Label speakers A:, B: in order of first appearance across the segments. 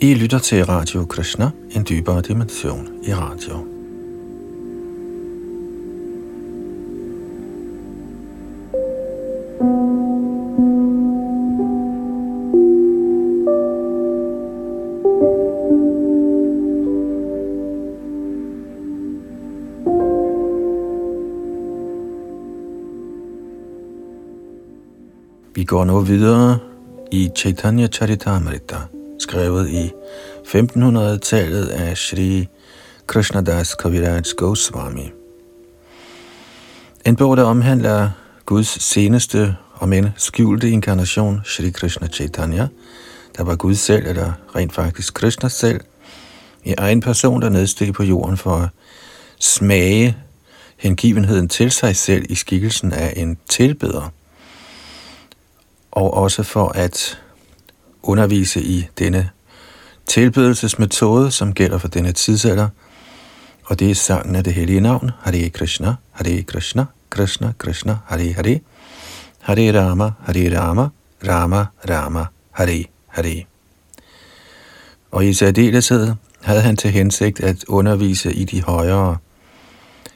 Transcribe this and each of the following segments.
A: I lytter til Radio Krishna, en dybere dimension i radio. Vi går nu videre i Chaitanya Charitamrita, skrevet i 1500-tallet af Sri Krishnadas Kaviraj Goswami. En bog, der omhandler Guds seneste og men skjulte inkarnation, Sri Krishna Chaitanya, der var Gud selv, eller rent faktisk Krishna selv, i egen person, der nedsteg på jorden for at smage hengivenheden til sig selv i skikkelsen af en tilbeder, og også for at undervise i denne tilbedelsesmetode, som gælder for denne tidsalder, og det er sangen af det hellige navn, Hare Krishna, Hare Krishna, Krishna Krishna, Hare Hare, Hare Rama, Hare Rama, Rama Rama, Hare Hare. Og i særdeleshed havde han til hensigt at undervise i de højere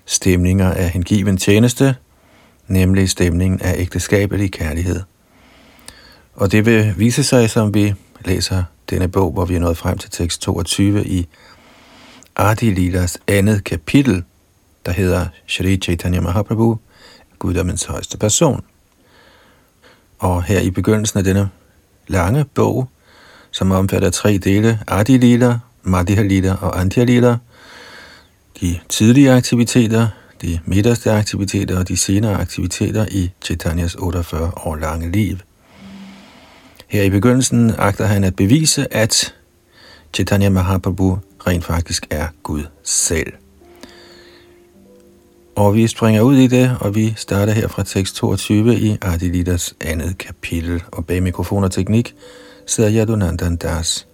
A: stemninger af hengiven tjeneste, nemlig stemningen af ægteskabelig kærlighed. Og det vil vise sig, som vi læser denne bog, hvor vi er nået frem til tekst 22 i Adi Lilas andet kapitel, der hedder Shri Chaitanya Mahaprabhu, guddommens højeste person. Og her i begyndelsen af denne lange bog, som omfatter tre dele, Adi Lila, Madhya Lila og Antya Lila, de tidlige aktiviteter, de midterste aktiviteter og de senere aktiviteter i Chaitanyas 48 år lange liv – her i begyndelsen agter han at bevise, at Chaitanya Mahaprabhu rent faktisk er Gud selv. Og vi springer ud i det, og vi starter her fra tekst 22 i Adilidas andet kapitel. Og bag mikrofon og teknik sidder Yadunandan Das,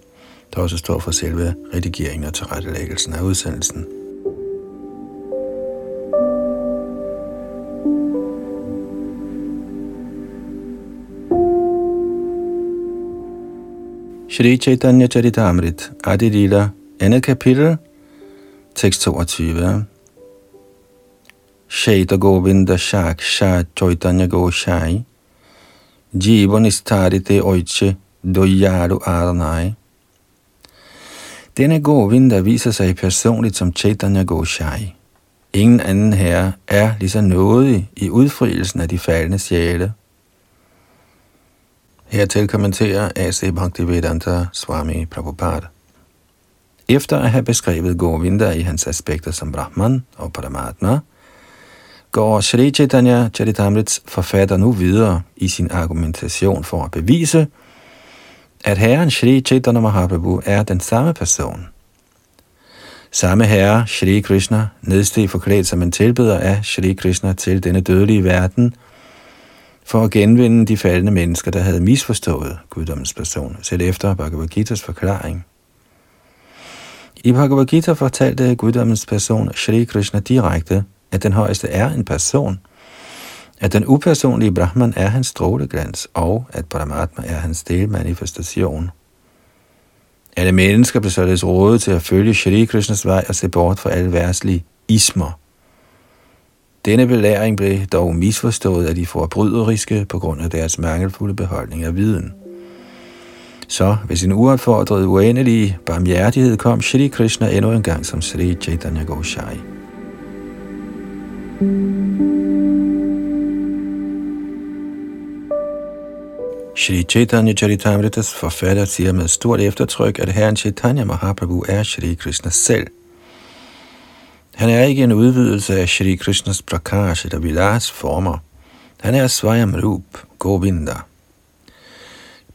A: der også står for selve redigeringen og tilrettelæggelsen af udsendelsen. Shri Chaitanya Charitamrit, Adi Lila, andet kapitel, tekst 22. Shaita Govinda Shak Shat Chaitanya Goshai, Jivan Istarite Oiche Doyaru Aranai. Denne Govinda viser sig personligt som Chaitanya Goshai. Ingen anden herre er lige så nådig i udfrielsen af de faldende sjæle, Hertil kommenterer A.C. Bhaktivedanta Swami Prabhupada. Efter at have beskrevet Govinda i hans aspekter som Brahman og Paramatma, går Sri Chaitanya Charitamrits forfatter nu videre i sin argumentation for at bevise, at herren Sri Chaitanya Mahaprabhu er den samme person. Samme herre, Sri Krishna, nedsteg forklædt som en tilbeder af Sri Krishna til denne dødelige verden – for at genvinde de faldende mennesker, der havde misforstået guddommens person, selv efter Bhagavad Gita's forklaring. I Bhagavad Gita fortalte guddommens person Shri Krishna direkte, at den højeste er en person, at den upersonlige Brahman er hans stråleglans, og at Paramatma er hans delmanifestation. Alle mennesker blev således rådet til at følge Shri Krishnas vej og se bort fra alle værtslige ismer – denne belæring blev dog misforstået af de forbryderiske på grund af deres mangelfulde beholdning af viden. Så ved sin uopfordrede uendelige barmhjertighed kom Shri Krishna endnu en gang som Sri Chaitanya Goshai. Shri Chaitanya Charitamritas forfatter siger med stort eftertryk, at herren Chaitanya Mahaprabhu er Shri Krishna selv – han er ikke en udvidelse af Shri Krishnas Prakash eller Vilas former. Han er Svayam Rup, Govinda.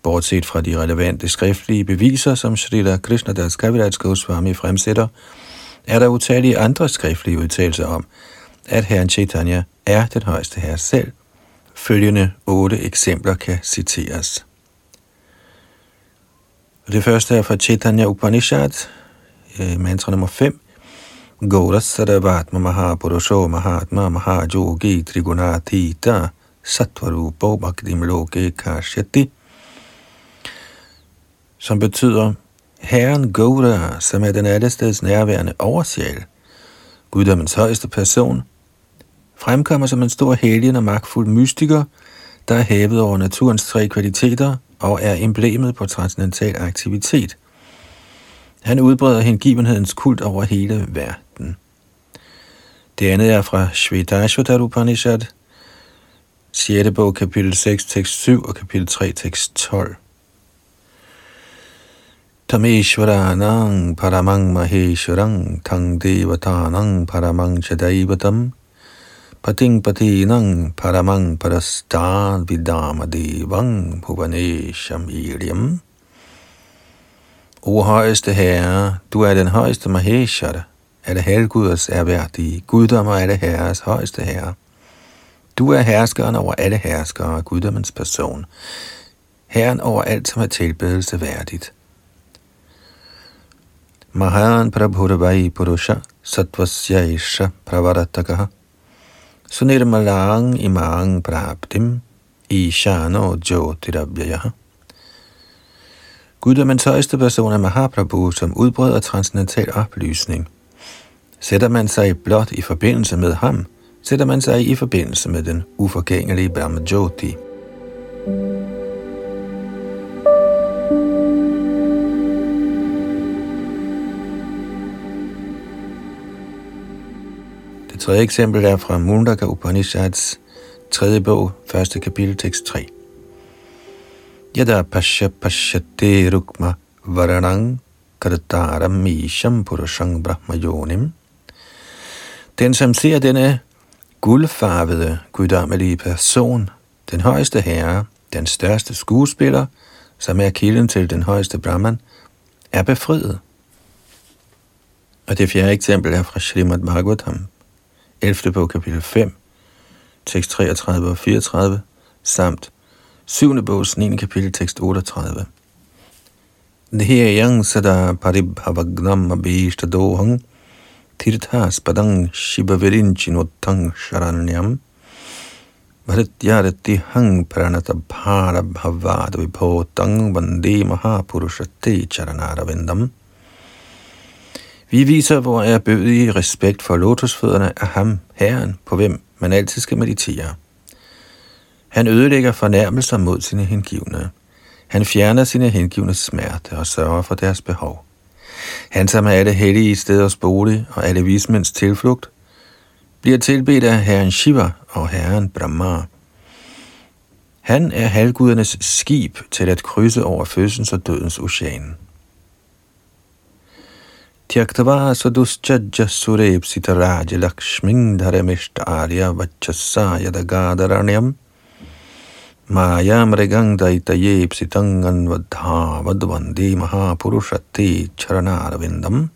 A: Bortset fra de relevante skriftlige beviser, som Srila Das Kaviraj Goswami fremsætter, er der utallige andre skriftlige udtalelser om, at herren Chaitanya er den højeste herre selv. Følgende otte eksempler kan citeres. Det første er fra Chaitanya Upanishad, eh, mantra nummer 5, Gaurasaravatma Mahapurusho Mahatma Mahajogi Trigunathita Sattvarupo Bhaktim Loke Kashyati, som betyder, Herren Gaura, som er den allesteds nærværende oversjæl, guddommens højeste person, fremkommer som en stor helgen og magtfuld mystiker, der er hævet over naturens tre kvaliteter og er emblemet på transcendental aktivitet. Han udbreder hengivenhedens kult over hele verden. Det andet er fra Shvetashvatar Upanishad, 6. bog, kapitel 6, tekst 7 og kapitel 3, tekst 12. Tameshwaranang paramang maheshwarang tang devatanang paramang chadaivatam pating patinang paramang parastan vidama devang bhuvanesham iriam. O højeste herre, du er den højeste Maheshara, alle halvguders erhverdige, guddom og alle herres højeste herre. Du er herskeren over alle herskere, guddommens person, herren over alt, som er tilbedelse værdigt. Mahan Prabhuravai Purusha Satvasya Isha Pravaratakaha Sunirmalang Imang Prabdim Ishano Jyotirabhyaha Guddommens højeste person af Mahaprabhu, som udbreder transcendental oplysning. Sætter man sig blot i forbindelse med ham, sætter man sig i forbindelse med den uforgængelige Brahmajoti. Det tredje eksempel er fra Mundaka Upanishads tredje bog, første kapitel, tekst 3. Yada pasha pashyate rukma varanang kartaram isham purushang brahmayonim. Den, som ser denne guldfarvede, guddommelige person, den højeste herre, den største skuespiller, som er kilden til den højeste Brahman, er befriet. Og det fjerde eksempel er fra Srimad Bhagavatam, 11. bog kapitel 5, tekst 33 og 34, samt 7. bogs 9. kapitel tekst 38. Dhyayang sada paribhavagnam abhishtadohang tirthaspadang shibavirinchinottang sharanyam hang pranata bhavad vipotang vande mahapurushate charanaravindam. Vi viser hvor er i respekt for lotusfødderne af ham, Herren, på hvem man altid skal meditere. Han ødelægger fornærmelser mod sine hengivne. Han fjerner sine hengivne smerte og sørger for deres behov. Han, som er det hellige steders spole og alle vismænds tilflugt, bliver tilbedt af Herren Shiva og Herren Brahma. Han er halvgudernes skib til at krydse over fødsels og dødens ocean. Tyaktava saduschaja sureb sitaraja lakshming dharamishta arya vachasa yadagadharanyam Maya mrigang daitaye psitangan vadha vadvandi mahapurushati charanaravindam.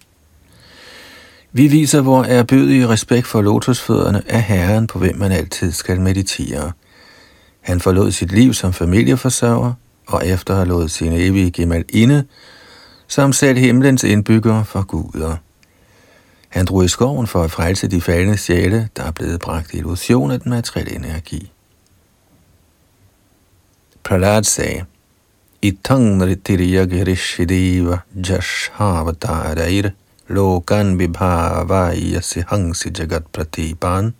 A: Vi viser vor i respekt for lotusfødderne af Herren, på hvem man altid skal meditere. Han forlod sit liv som familieforsørger, og efter har lovet sin evige gemal inde, som selv himlens indbygger for guder. Han drog i skoven for at frelse de faldende sjæle, der er blevet bragt i illusion af den materielle energi. Prahlad sagde, Itang ritiriya girishideva jashavatairair lokan vibhavaya sihangsi jagat pratipan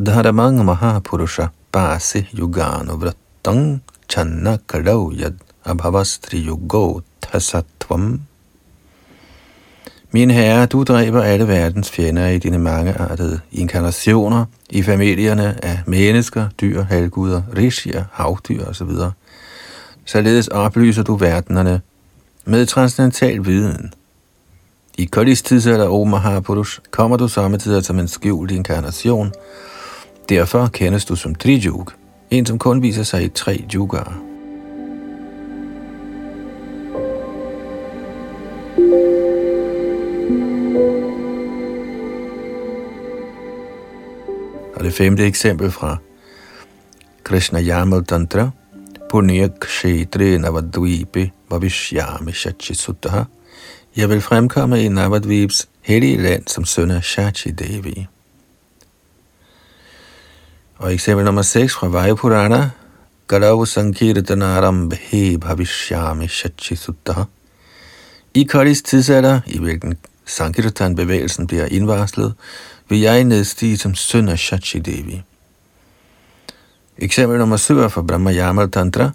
A: dharamang mahapurusha pasi yugano vrattang channa kadau yad abhavastri yugo tasatvam min herre, du dræber alle verdens fjender i dine mangeartede inkarnationer, i familierne af mennesker, dyr, halvguder, rishier, havdyr osv. Således oplyser du verdenerne med transcendental viden. I Kolis tidsalder, O Mahapurush, kommer du samtidig som en skjult inkarnation. Derfor kendes du som Trijuk, en som kun viser sig i tre yugaer. Og det femte eksempel fra Krishna Yamal Tantra, Punya Kshetre Navadvipi Vavishyami Shachi Jeg vil fremkomme i Navadvips hellige land som søn af Shachi Devi. Og eksempel nummer 6 fra Vajapurana, Galav Sankirtanaram Bhe Bhavishyami Shachi Suttaha. I Kolis tidsalder, i hvilken Sankirtan-bevægelsen bliver indvarslet, vil jeg nedstige som søn af Shachi Devi. Eksempel nummer 7 fra Brahma Yamal Tantra.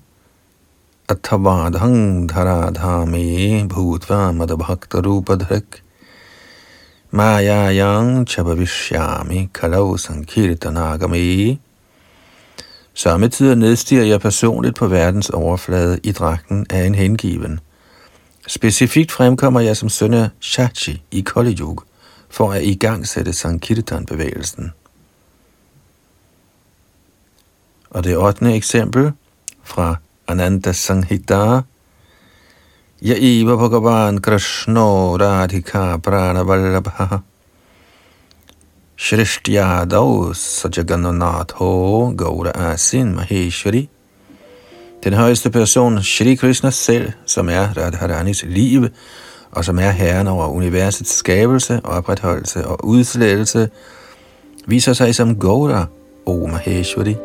A: Athavadhang dharadhame bhutva madabhakta rupadhrak. Mayayang chabavishyami kalau sankirtanagame. Samtidig nedstiger jeg personligt på verdens overflade i dragten af en hengiven. Specifikt fremkommer jeg som søn af Shachi i Kali Yuga for at igangsætte Sankirtan-bevægelsen. Og det 8. eksempel fra Ananda Sanghita. Yaiva Bhagavan Krishno Radhika Pranavallabha Shrishtiyadav Sajagananatho Gaura Asin Maheshwari Den højeste person, Shri Krishna selv, som er Radharanis liv, og som er herren over universets skabelse, opretholdelse og udslettelse, viser sig som Gaura, O Maheshwari.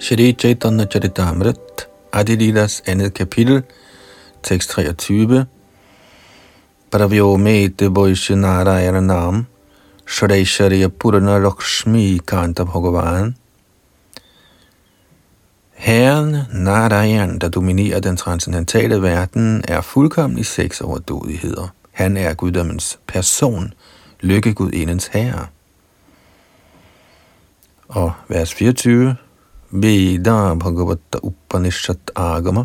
A: Shri Chaitanya Charitamrita Adililas andet kapitel, tekst 23. Pravyomete Vaishnarayana Nam, Shreishariya Purana Lakshmi Kanta Bhagavan. Herren Narayan, der dominerer den transcendentale verden, er fuldkommen i seks overdådigheder. Han er guddommens person, lykkegudindens herre. Og vers 24. Veda Bhagavata Upanishad Agama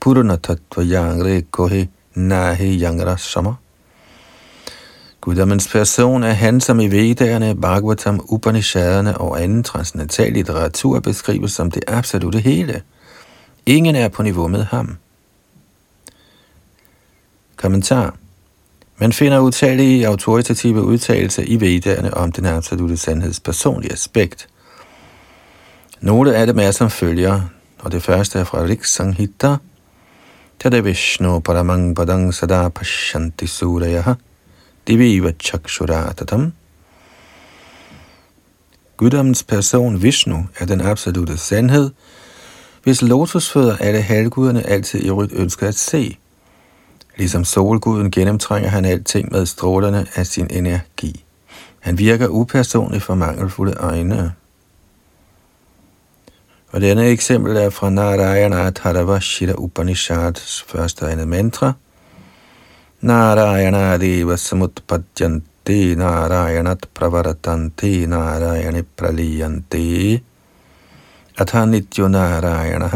A: Puranatattva Yangre Kohe Nahi Yangra Sama Guddommens person er han, som i Vedderne, Bhagavatam, Upanishaderne og anden transcendental litteratur beskrives som det absolute hele. Ingen er på niveau med ham. Kommentar. Man finder utallige autoritative udtalelser i Vedderne om den absolute sandheds personlige aspekt – nogle af dem er som følger, og det første er fra Rik Sanghita. Tada Vishnu Paramang Padang Sada Pashanti Surayaha Diviva Chakshuratatam. Guddommens person Vishnu er den absolute sandhed, hvis lotusfødder alle halvguderne altid i rødt ønsker at se. Ligesom solguden gennemtrænger han alting med strålerne af sin energi. Han virker upersonlig for mangelfulde øjne. Og denne eksempel er fra Narayana Tadava Shira Upanishads første andet mantra. Narayana Deva Samutpadyanti Narayanat Pravaratanti Narayani Praliyanti Athanityo Narayana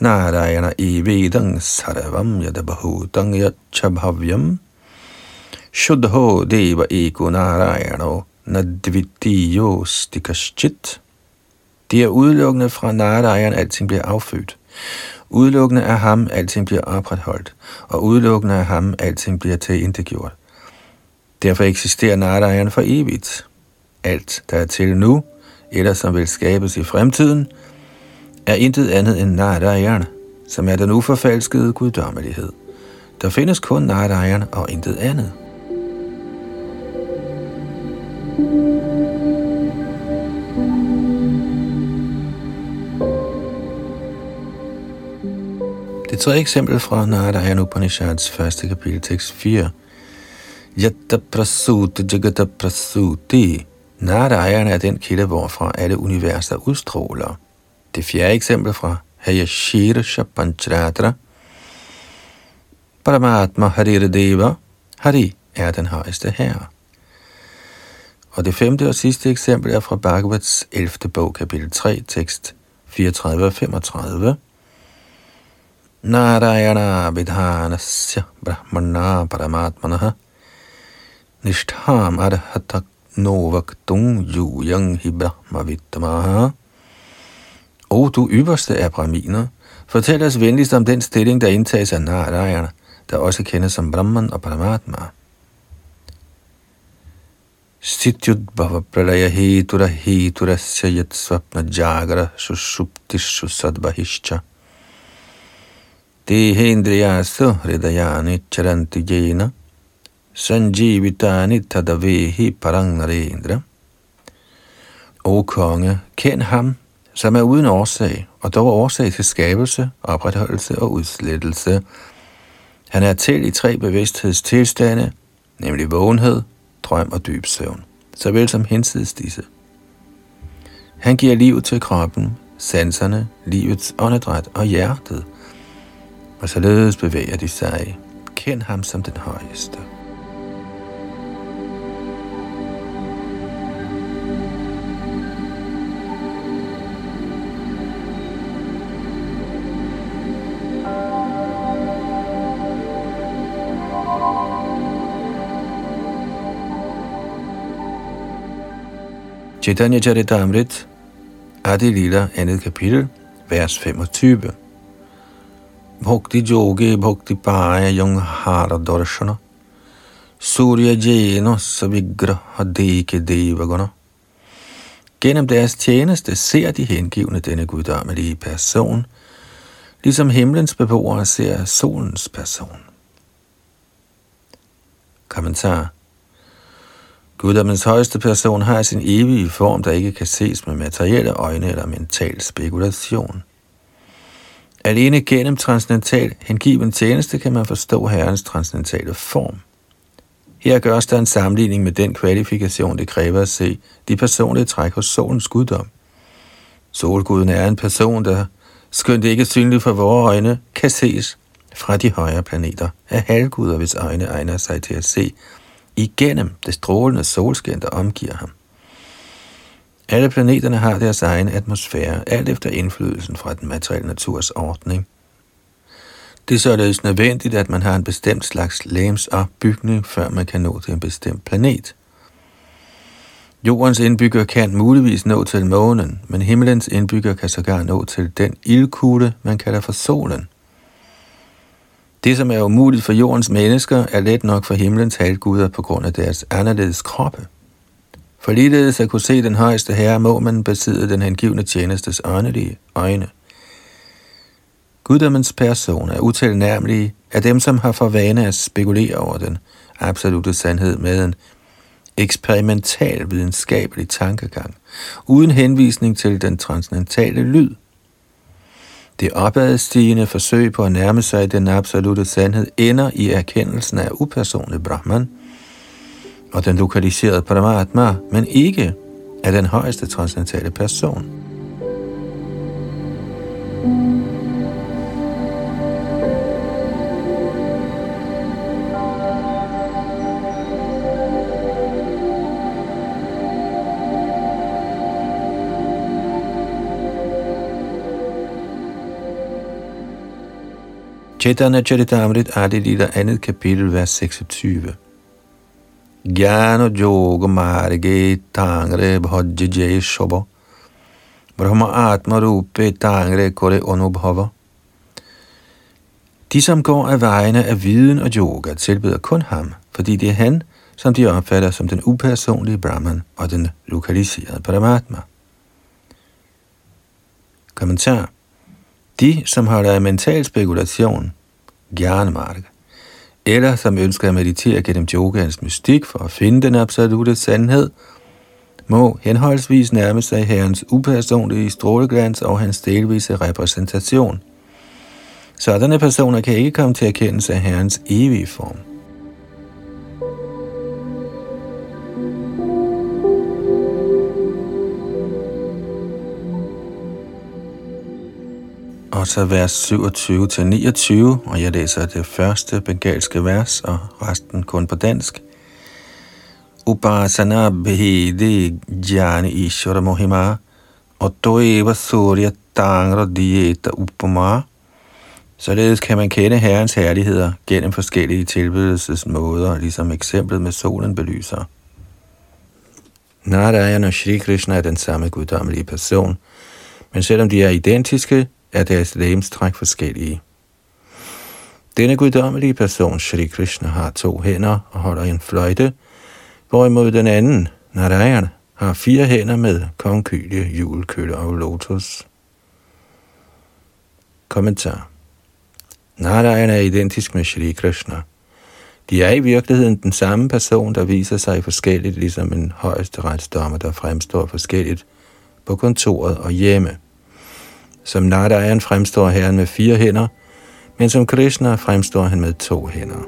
A: Narayana Ivedang Sarvam Yadabhutang Yachabhavyam Shuddho Deva Eko Narayano Nadvitiyo Stikaschit det er udelukkende fra Narayana, alting bliver affødt. Udelukkende af ham, alting bliver opretholdt. Og udelukkende af ham, alting bliver tilintetgjort. Derfor eksisterer Narayana for evigt. Alt, der er til nu, eller som vil skabes i fremtiden, er intet andet end Narayana, som er den uforfalskede guddommelighed. Der findes kun Narayana og intet andet. Det tredje eksempel fra Narayana Upanishads første kapitel, tekst 4. Yatta prasuti jagata prasuti. Narayana er den kilde, hvorfra alle universer udstråler. Det fjerde eksempel fra Hayashira Shapanchratra. Paramatma Deva. Hari er den højeste herre. Og det femte og sidste eksempel er fra Bhagavats 11. bog, kapitel 3, tekst 34 og 35. Narayana vidhanasya brahmana paramatmanaha nistham arhatak novaktung yuyang hi brahmavittamah. O du ypperste af brahminer, fortæl os venligst om den stilling, der indtages af Narayana, der også kendes som Brahman og Paramatma. Stityudbhava pralaya hetura heturasya yat svapna jagara sushuptishu sadvahishcha. Dehendriyasu hridayani charanti jena sanjivitani tadavehi parangarendra. O konge, kend ham, som er uden årsag, og dog årsag til skabelse, opretholdelse og udslettelse. Han er til i tre bevidsthedstilstande, nemlig vågenhed, drøm og dyb søvn, såvel som hensides disse. Han giver liv til kroppen, sanserne, livets åndedræt og hjertet, og således bevæger de sig. Kend ham som den højeste. Chaitanya Charitamrit, Adi Lila, andet kapitel, vers 25. Bhakti Yogi Bhakti Paya Yung Hara Darshana Surya Jena Savigraha Deke Devagana Gennem deres tjeneste ser de hengivne denne guddommelige person, ligesom himlens beboere ser solens person. Kommentar Guddommens højeste person har sin evige form, der ikke kan ses med materielle øjne eller mental spekulation. Alene gennem transcendental hengiven tjeneste kan man forstå Herrens transcendentale form. Her gørs der en sammenligning med den kvalifikation, det kræver at se de personlige træk hos solens guddom. Solguden er en person, der, skønt ikke synlig for vore øjne, kan ses fra de højere planeter af halvguder, hvis øjne egner sig til at se igennem det strålende solskin, der omgiver ham. Alle planeterne har deres egen atmosfære, alt efter indflydelsen fra den materielle naturs ordning. Det er således nødvendigt, at man har en bestemt slags lægemsopbygning, før man kan nå til en bestemt planet. Jordens indbygger kan muligvis nå til månen, men himmelens indbygger kan sågar nå til den ildkugle, man kalder for solen – det, som er umuligt for jordens mennesker, er let nok for himlens halvguder på grund af deres anderledes kroppe. For ligeledes at kunne se den højeste herre, må man besidde den hengivne tjenestes åndelige øjne. Guddommens person er utilnærmelig af dem, som har for vane at spekulere over den absolute sandhed med en eksperimental videnskabelig tankegang, uden henvisning til den transcendentale lyd – det opadstigende forsøg på at nærme sig den absolute sandhed ender i erkendelsen af upersonlig Brahman og den lokaliserede Paramatma, men ikke af den højeste transcendentale person. Chaitanya Charitamrit Adi Lila andet kapitel, vers 26. ज्ञान Yoga Marge Tangre Bhajja Jay Shobha Brahma Atma Rupe Tangre Kore Onubhava De, som går af vejene af viden og yoga, tilbeder kun ham, fordi det er han, som de opfatter som den upersonlige Brahman og den lokaliserede Paramatma. Kommentar. De, som holder af mental spekulation, Gjernemark, eller som ønsker at meditere gennem yogaens mystik for at finde den absolute sandhed, må henholdsvis nærme sig herrens upersonlige stråleglans og hans delvise repræsentation. Sådanne personer kan ikke komme til erkendelse af herrens evige form. Og så vers 27-29, og jeg læser det første bengalske vers, og resten kun på dansk. Upasana bhede jani ishvara mohima, og doeva surya tangra dieta upama. Således kan man kende Herrens herligheder gennem forskellige tilbedelsesmåder, ligesom eksemplet med solen belyser. Narayana og Shri Krishna er den samme guddommelige person, men selvom de er identiske, er deres lægemstræk forskellige. Denne guddommelige person, Shri Krishna, har to hænder og holder en fløjte, Hvorimod den anden, Narayan, har fire hænder med konkylie, julekølle og lotus. Kommentar Narayan er identisk med Shri Krishna. De er i virkeligheden den samme person, der viser sig forskelligt, ligesom en højesteretsdommer, der fremstår forskelligt på kontoret og hjemme. Som Narayan fremstår herren med fire hænder, men som Krishna fremstår han med to hænder.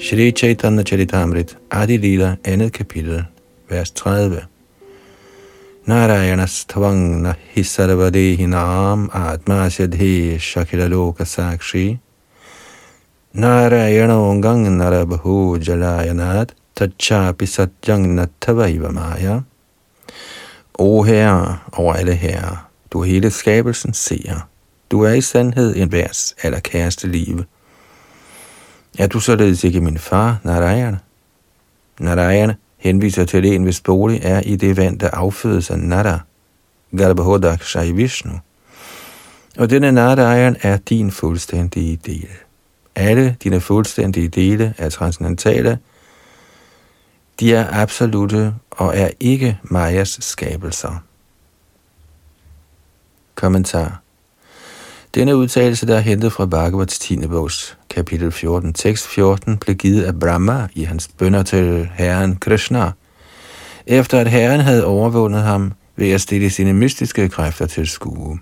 A: Shri Chaitanya Charitamrit, Adi Lila, andet kapitel, vers 30. Narayanas tvangna hisarvadehinam atmasyadhe shakila loka sakshi Narayana ongang narabahu jalayanat tachapi satyang natavaiva maya O Herre over alle herrer, du er hele skabelsen seer. Du er i sandhed en værs allerkæreste liv. Er du således ikke min far, Narayana? Narayana henviser til en, hvis bolig er i det vand, der affødes af Nara, Garbhodakshai Vishnu. Og denne Narayan er din fuldstændige del. Alle dine fuldstændige dele er transcendentale. De er absolute og er ikke Majas skabelser. Kommentar denne udtalelse, der er hentet fra Bhagavats 10. bogs kapitel 14, tekst 14, blev givet af Brahma i hans bønder til herren Krishna, efter at herren havde overvundet ham ved at stille sine mystiske kræfter til skue.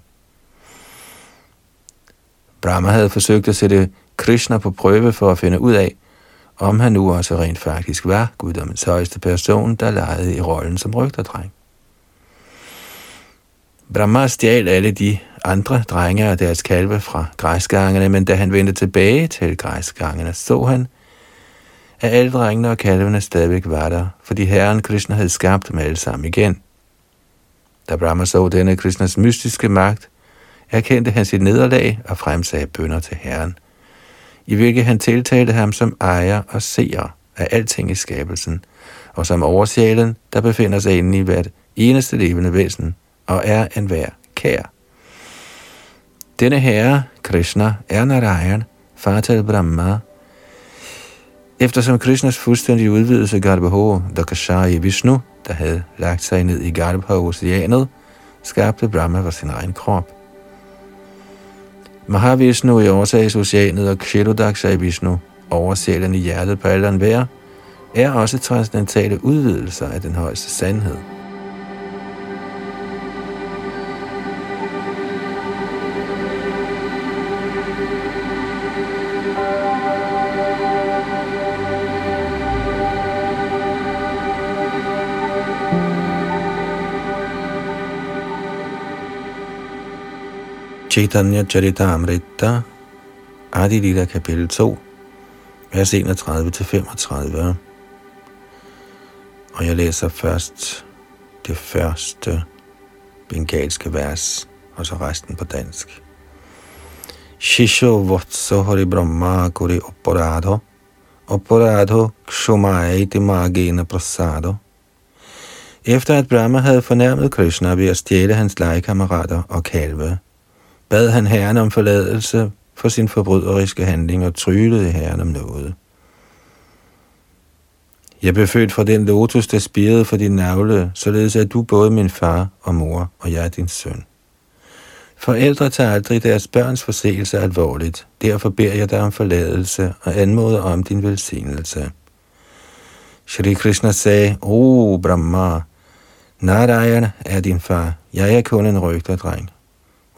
A: Brahma havde forsøgt at sætte Krishna på prøve for at finde ud af, om han nu også rent faktisk var guddommens højeste person, der legede i rollen som rygterdreng. Brahma stjal alle de andre drenge og deres kalve fra græsgangene, men da han vendte tilbage til græsgangene, så han, at alle drengene og kalvene stadigvæk var der, fordi herren Krishna havde skabt dem alle sammen igen. Da Brahma så denne Krishnas mystiske magt, erkendte han sit nederlag og fremsagde bønder til herren, i hvilket han tiltalte ham som ejer og seer af alting i skabelsen, og som oversjælen, der befinder sig inde i hvert eneste levende væsen, og er en hver kær. Denne herre, Krishna, er Narayan, far til Brahma. Eftersom Krishnas fuldstændige udvidelse Garbho Dakashari Vishnu, der havde lagt sig ned i Garbha-oceanet, skabte Brahma for sin egen krop. Mahavishnu i årsagsoceanet og Kshelodakshai Vishnu, oversælen i hjertet på alderen hver, er også transcendentale udvidelser af den højeste sandhed. Chaitanya Charitamrita, Adi Lila kapitel 2, vers 31-35. Og jeg læser først det første bengalske vers, og så resten på dansk. Shisho Vatso Hari Brahma Kuri Opparado, Opparado Kshumaiti Magena Prasado. Efter at Brahma havde fornærmet Krishna ved at stjæle hans legekammerater og kalve, bad han herren om forladelse for sin forbryderiske handling og tryllede herren om noget. Jeg blev født fra den lotus, der spirede for din navle, således at du både min far og mor, og jeg er din søn. Forældre tager aldrig deres børns forseelse alvorligt. Derfor beder jeg dig om forladelse og anmoder om din velsignelse. Shri Krishna sagde, O oh, Brahma, Narayan er din far. Jeg er kun en rygterdreng.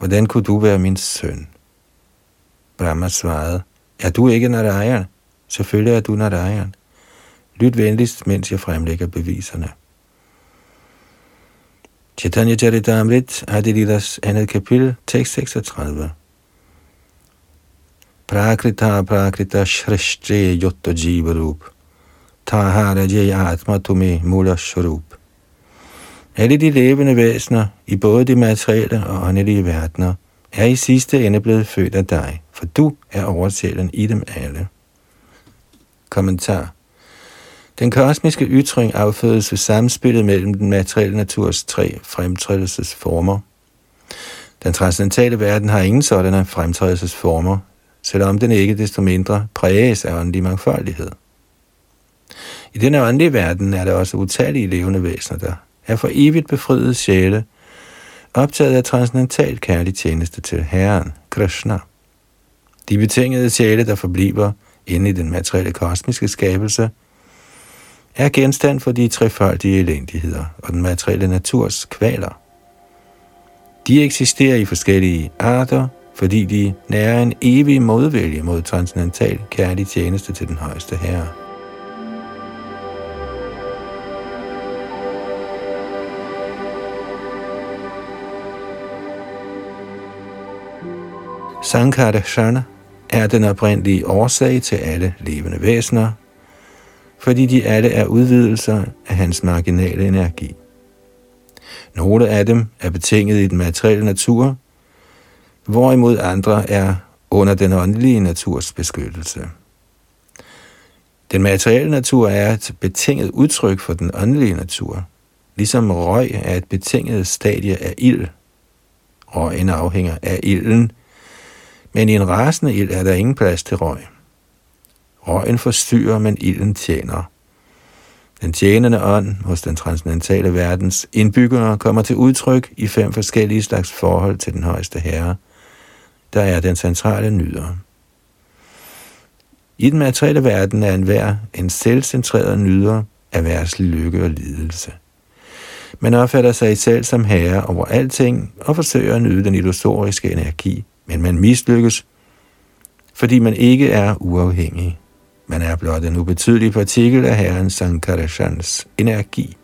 A: Hvordan kunne du være min søn? Brahma svarede, er du ikke Narayan? Selvfølgelig er du Narayan. Lyt venligst, mens jeg fremlægger beviserne. Chaitanya Charitamrit, Adilidas andet kapitel, tekst 36. Prakrita prakrita shrishtre yotta jivarup. Tahara jay atma tumi mula sharup. Alle de levende væsener, i både de materielle og åndelige verdener, er i sidste ende blevet født af dig, for du er oversælen i dem alle. Kommentar Den kosmiske ytring affødes ved samspillet mellem den materielle naturs tre fremtrædelsesformer. Den transcendentale verden har ingen sådanne fremtrædelsesformer, selvom den ikke desto mindre præges af åndelig mangfoldighed. I denne åndelige verden er der også utallige levende væsener, der er for evigt befriede sjæle, optaget af transcendental kærlig tjeneste til Herren, Krishna. De betingede sjæle, der forbliver inde i den materielle kosmiske skabelse, er genstand for de trefoldige elendigheder og den materielle naturs kvaler. De eksisterer i forskellige arter, fordi de nærer en evig modvælge mod transcendental kærlig tjeneste til den højeste herre. Shana er den oprindelige årsag til alle levende væsener, fordi de alle er udvidelser af hans marginale energi. Nogle af dem er betinget i den materielle natur, hvorimod andre er under den åndelige naturs beskyttelse. Den materielle natur er et betinget udtryk for den åndelige natur, ligesom røg er et betinget stadie af ild. Røgen afhænger af ilden, men i en rasende ild er der ingen plads til røg. Røgen forstyrrer, men ilden tjener. Den tjenende ånd hos den transcendentale verdens indbyggere kommer til udtryk i fem forskellige slags forhold til den højeste herre, der er den centrale nyder. I den materielle verden er enhver en selvcentreret nyder af værtslig lykke og lidelse. Man opfatter sig selv som herre over alting og forsøger at nyde den illusoriske energi, men man mislykkes, fordi man ikke er uafhængig. Man er blot en ubetydelig partikel af Herren Sankarashans energi.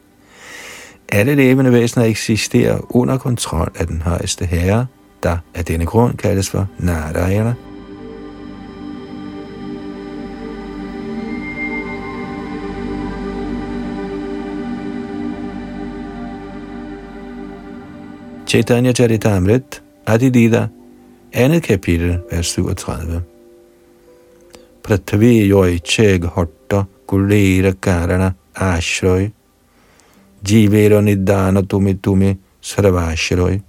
A: Alle levende væsener eksisterer under kontrol af den højeste herre, der af denne grund kaldes for Narayana. Chaitanya Charitamrit, Adidida andet kapitel, vers 37. Prithvi yoi cheg hotta kulera karana ashroy, jivero nidana tumi tumi sarvashroy.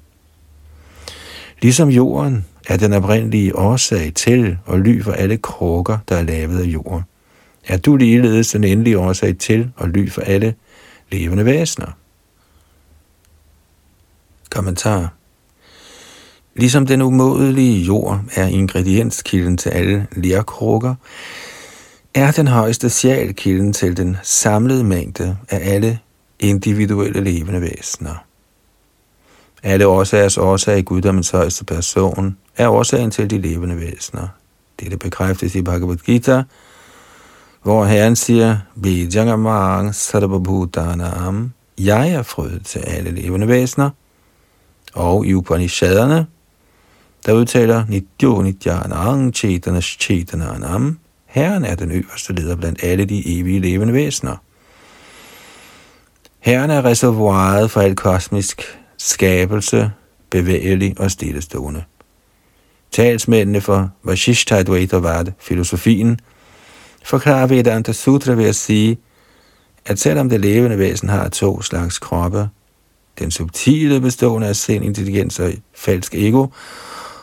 A: Ligesom jorden er den oprindelige årsag til og ly for alle krukker, der er lavet af jorden. Er du ligeledes den endelige årsag til og ly for alle levende væsener? Kommentar Ligesom den umådelige jord er ingredienskilden til alle lærkrukker, er den højeste sjæl kilden til den samlede mængde af alle individuelle levende væsener. Alle årsagers årsag i guddommens højeste person er årsagen til de levende væsener. Dette bekræftes i Bhagavad Gita, hvor Herren siger, Vijangamang sarvabhutanam, jeg er frød til alle levende væsener, og i Upanishaderne, der udtaler Nidyo Nidyanang Chetanas Chetananam, Herren er den øverste leder blandt alle de evige levende væsener. Herren er reservoiret for al kosmisk skabelse, bevægelig og stillestående. Talsmændene for Vashishta Vard, filosofien, forklarer Vedanta Sutra ved at sige, at selvom det levende væsen har to slags kroppe, den subtile bestående af sind, intelligens og falsk ego,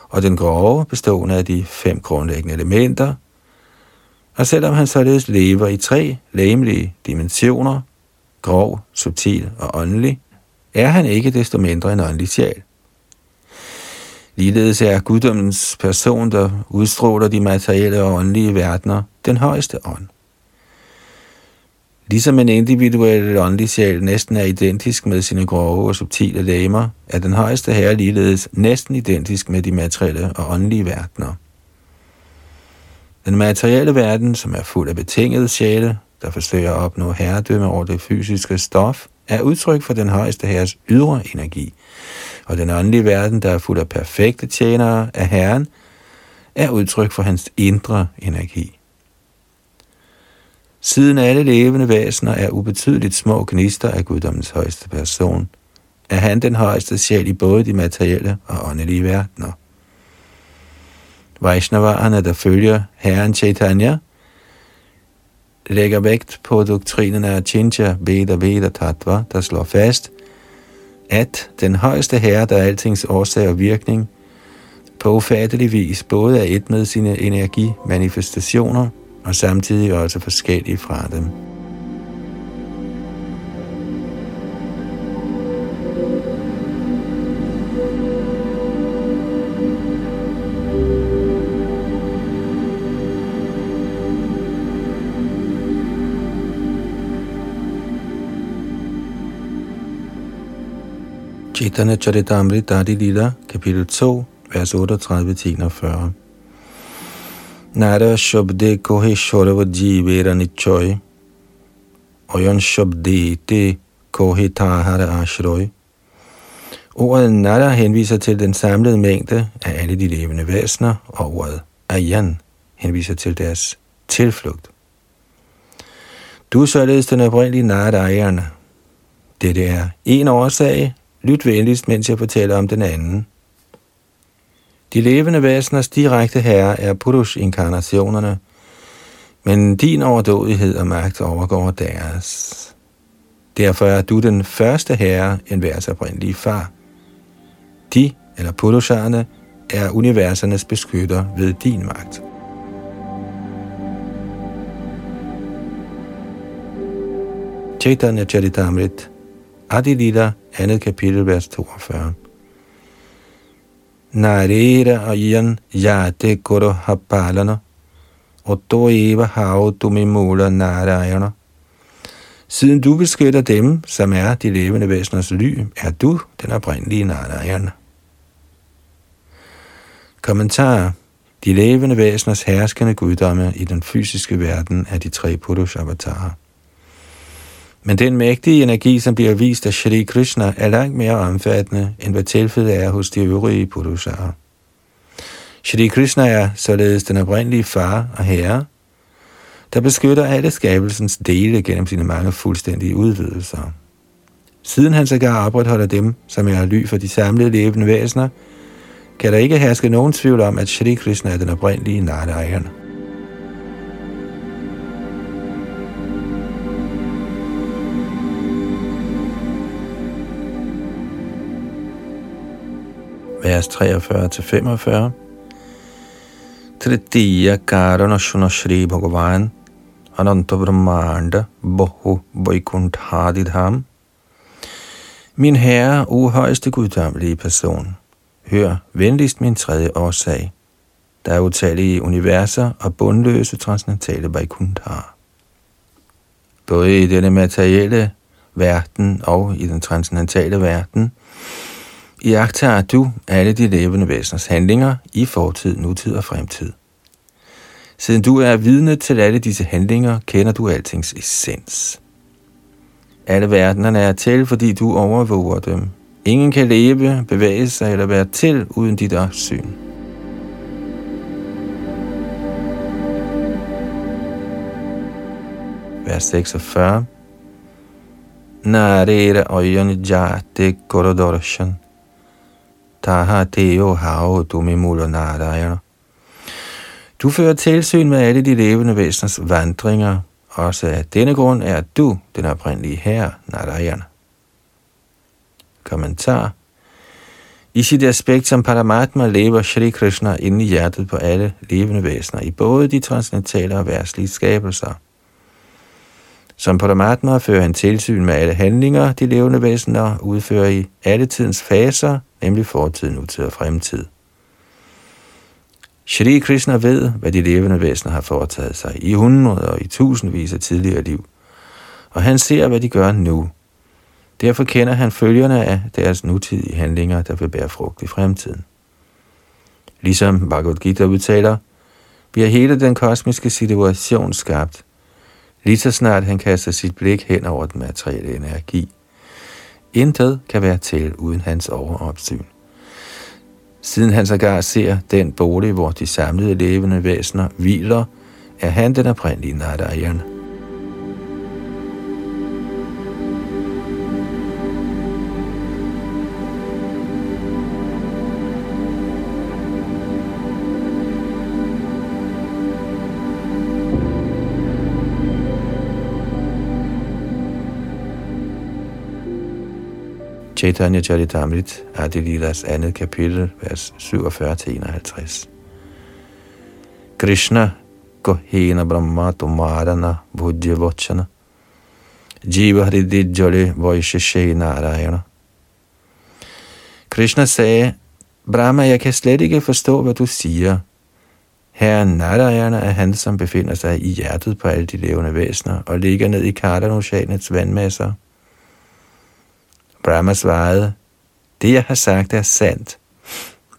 A: og den grove bestående af de fem grundlæggende elementer, og selvom han således lever i tre læmelige dimensioner, grov, subtil og åndelig, er han ikke desto mindre en åndelig sjæl. Ligeledes er guddommens person, der udstråler de materielle og åndelige verdener, den højeste ånd. Ligesom en individuel åndelig sjæl næsten er identisk med sine grove og subtile læmer, er den højeste herre ligeledes næsten identisk med de materielle og åndelige verdener. Den materielle verden, som er fuld af betingede sjæle, der forsøger at opnå herredømme over det fysiske stof, er udtryk for den højeste herres ydre energi, og den åndelige verden, der er fuld af perfekte tjenere af Herren, er udtryk for hans indre energi. Siden alle levende væsener er ubetydeligt små gnister af guddommens højeste person, er han den højeste sjæl i både de materielle og åndelige verdener. Vaishnavarerne, der følger Herren Chaitanya, lægger vægt på doktrinen af Chincha Veda Veda Tattva, der slår fast, at den højeste herre, der er altings årsag og virkning, på ufattelig vis både er et med sine energimanifestationer og samtidig også forskellige fra dem. Chaitanya Charitamrita Adi Lila, kapitel 2, vers 38-41. Nara Shabde Kohe Shorava Jivera Nichoy, Oyon Shabde Te Kohe Tahara Ashroy. Ordet Nara henviser til den samlede mængde af alle de levende væsener, og ordet Ayan henviser til deres tilflugt. Du er således den oprindelige Narayan. Dette er en årsag, Lyt venligst, mens jeg fortæller om den anden. De levende væseners direkte herre er Purush-inkarnationerne, men din overdådighed og magt overgår deres. Derfor er du den første herre, en værs oprindelige far. De, eller Purusharne, er universernes beskytter ved din magt. Chaitanya Charitamrit Adi Lila andet kapitel, vers 42. Narera ayan yate koro hapalana, to eva hao tumimula narayana. Siden du beskytter dem, som er de levende væseners ly, er du den oprindelige Narayana. Kommentar. De levende væseners herskende guddomme i den fysiske verden er de tre Purush-avatarer. Men den mægtige energi, som bliver vist af Shri Krishna, er langt mere omfattende, end hvad tilfældet er hos de øvrige Purusharer. Shri Krishna er således den oprindelige far og herre, der beskytter alle skabelsens dele gennem sine mange fuldstændige udvidelser. Siden han sågar opretholder dem, som er ly for de samlede levende væsener, kan der ikke herske nogen tvivl om, at Shri Krishna er den oprindelige Narayan. Vers 43-45. Tritiya Karana Shuna Shri Bhagavan Ananta Brahmanda Bohu Vaikuntadidham Min herre, o højeste guddommelige person, hør venligst min tredje årsag. Der er utallige universer og bundløse transcendentale Vaikunthar. Både i denne materielle verden og i den transcendentale verden – Iagtager du alle de levende væseners handlinger i fortid, nutid og fremtid. Siden du er vidne til alle disse handlinger, kender du altings essens. Alle verdenerne er til, fordi du overvåger dem. Ingen kan leve, bevæge sig eller være til uden dit syn. Vers 46 Narera øjene jate korodorshan Taha Deo Hao Dumimula Narayana. Du fører tilsyn med alle de levende væseners vandringer. Også af denne grund er du den oprindelige herre, Narayana. Kommentar. I sit aspekt som Paramatma lever Shri Krishna inde i hjertet på alle levende væsener, i både de transcendentale og værtslige skabelser. Som Paramatma fører han tilsyn med alle handlinger, de levende væsener udfører i alle tidens faser, nemlig fortid, nutid og fremtid. Shri Krishna ved, hvad de levende væsener har foretaget sig i hundrede og i tusindvis af tidligere liv, og han ser, hvad de gør nu. Derfor kender han følgerne af deres nutidige handlinger, der vil bære frugt i fremtiden. Ligesom Bhagavad Gita udtaler, bliver hele den kosmiske situation skabt, lige så snart han kaster sit blik hen over den materielle energi. Intet kan være til uden hans overopsyn. Siden han sågar ser den bolig, hvor de samlede levende væsener hviler, er han den oprindelige Narayan. Chaitanya Charitamrit, Adilidas andet kapitel, vers 47-51. Krishna Gohena Brahma Tomarana Bhujya Vachana Jiva Hridi Jole Vaisheshe Narayana Krishna sagde, Brahma, jeg kan slet ikke forstå, hvad du siger. Herren Narayana er han, som befinder sig i hjertet på alle de levende væsener og ligger ned i Kardanoshanets vandmasser. Brahma svarede, det jeg har sagt er sandt.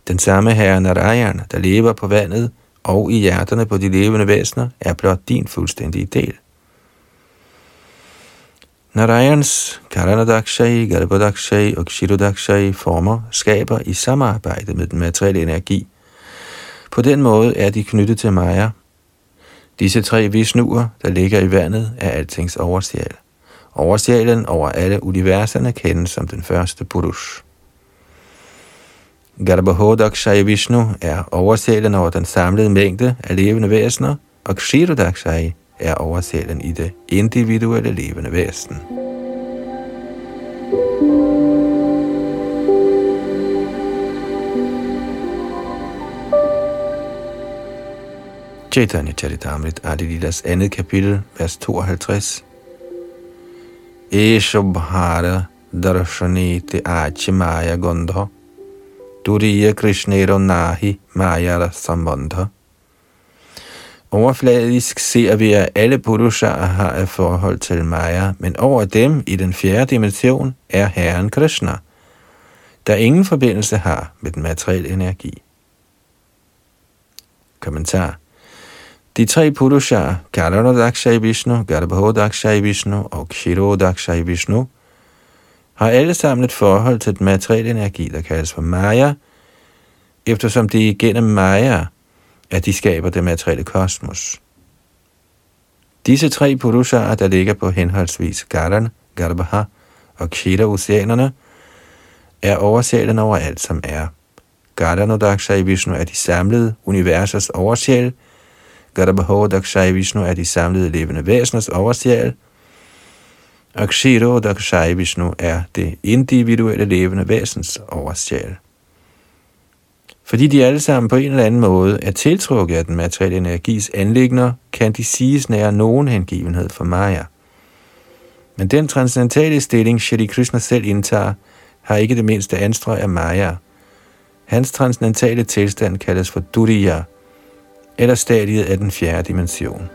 A: Den samme herre Narayan, der lever på vandet og i hjerterne på de levende væsener, er blot din fuldstændige del. Narayans Karanadakshay, Garbhodakshay og Kshirodakshay former skaber i samarbejde med den materielle energi. På den måde er de knyttet til Maya. Disse tre visnuer, der ligger i vandet, er altings oversjæl. Oversjælen over alle universerne kendes som den første Purush. Garbhodakshaya Vishnu er oversjælen over den samlede mængde af levende væsener, og Kshirodakshay er oversælen i det individuelle levende væsen. Chaitanya Charitamrit Adilidas andet kapitel, vers 52. Eshobhara darshaniti achimaya gondha Duriya Krishnero nahi maya sambandha Overfladisk ser vi, at alle purushaer har et forhold til Maya, men over dem i den fjerde dimension er Herren Krishna, der ingen forbindelse har med den materielle energi. Kommentar de tre Purusharer, Karanodakshai Vishnu, Garbhodakshai Vishnu og Kshirodakshai Vishnu, har alle sammen et forhold til den materielle energi, der kaldes for Maya, eftersom det igennem Maya at de skaber det materielle kosmos. Disse tre purushaer, der ligger på henholdsvis Garan, Garbha og Kshira-oceanerne, er oversjælen over alt, som er. Gardanodaksha i Vishnu er de samlede universers oversjæl, Garbhodaksha Dakshai Vishnu er de samlede levende væseners oversjæl, og Dakshai Vishnu er det individuelle levende væsens oversjæl. Fordi de alle sammen på en eller anden måde er tiltrukket af den materielle energis anlægner, kan de siges nære nogen hengivenhed for Maya. Men den transcendentale stilling, Shri Krishna selv indtager, har ikke det mindste anstrøg af Maya. Hans transcendentale tilstand kaldes for Duriya, eller stadiet af den fjerde dimension.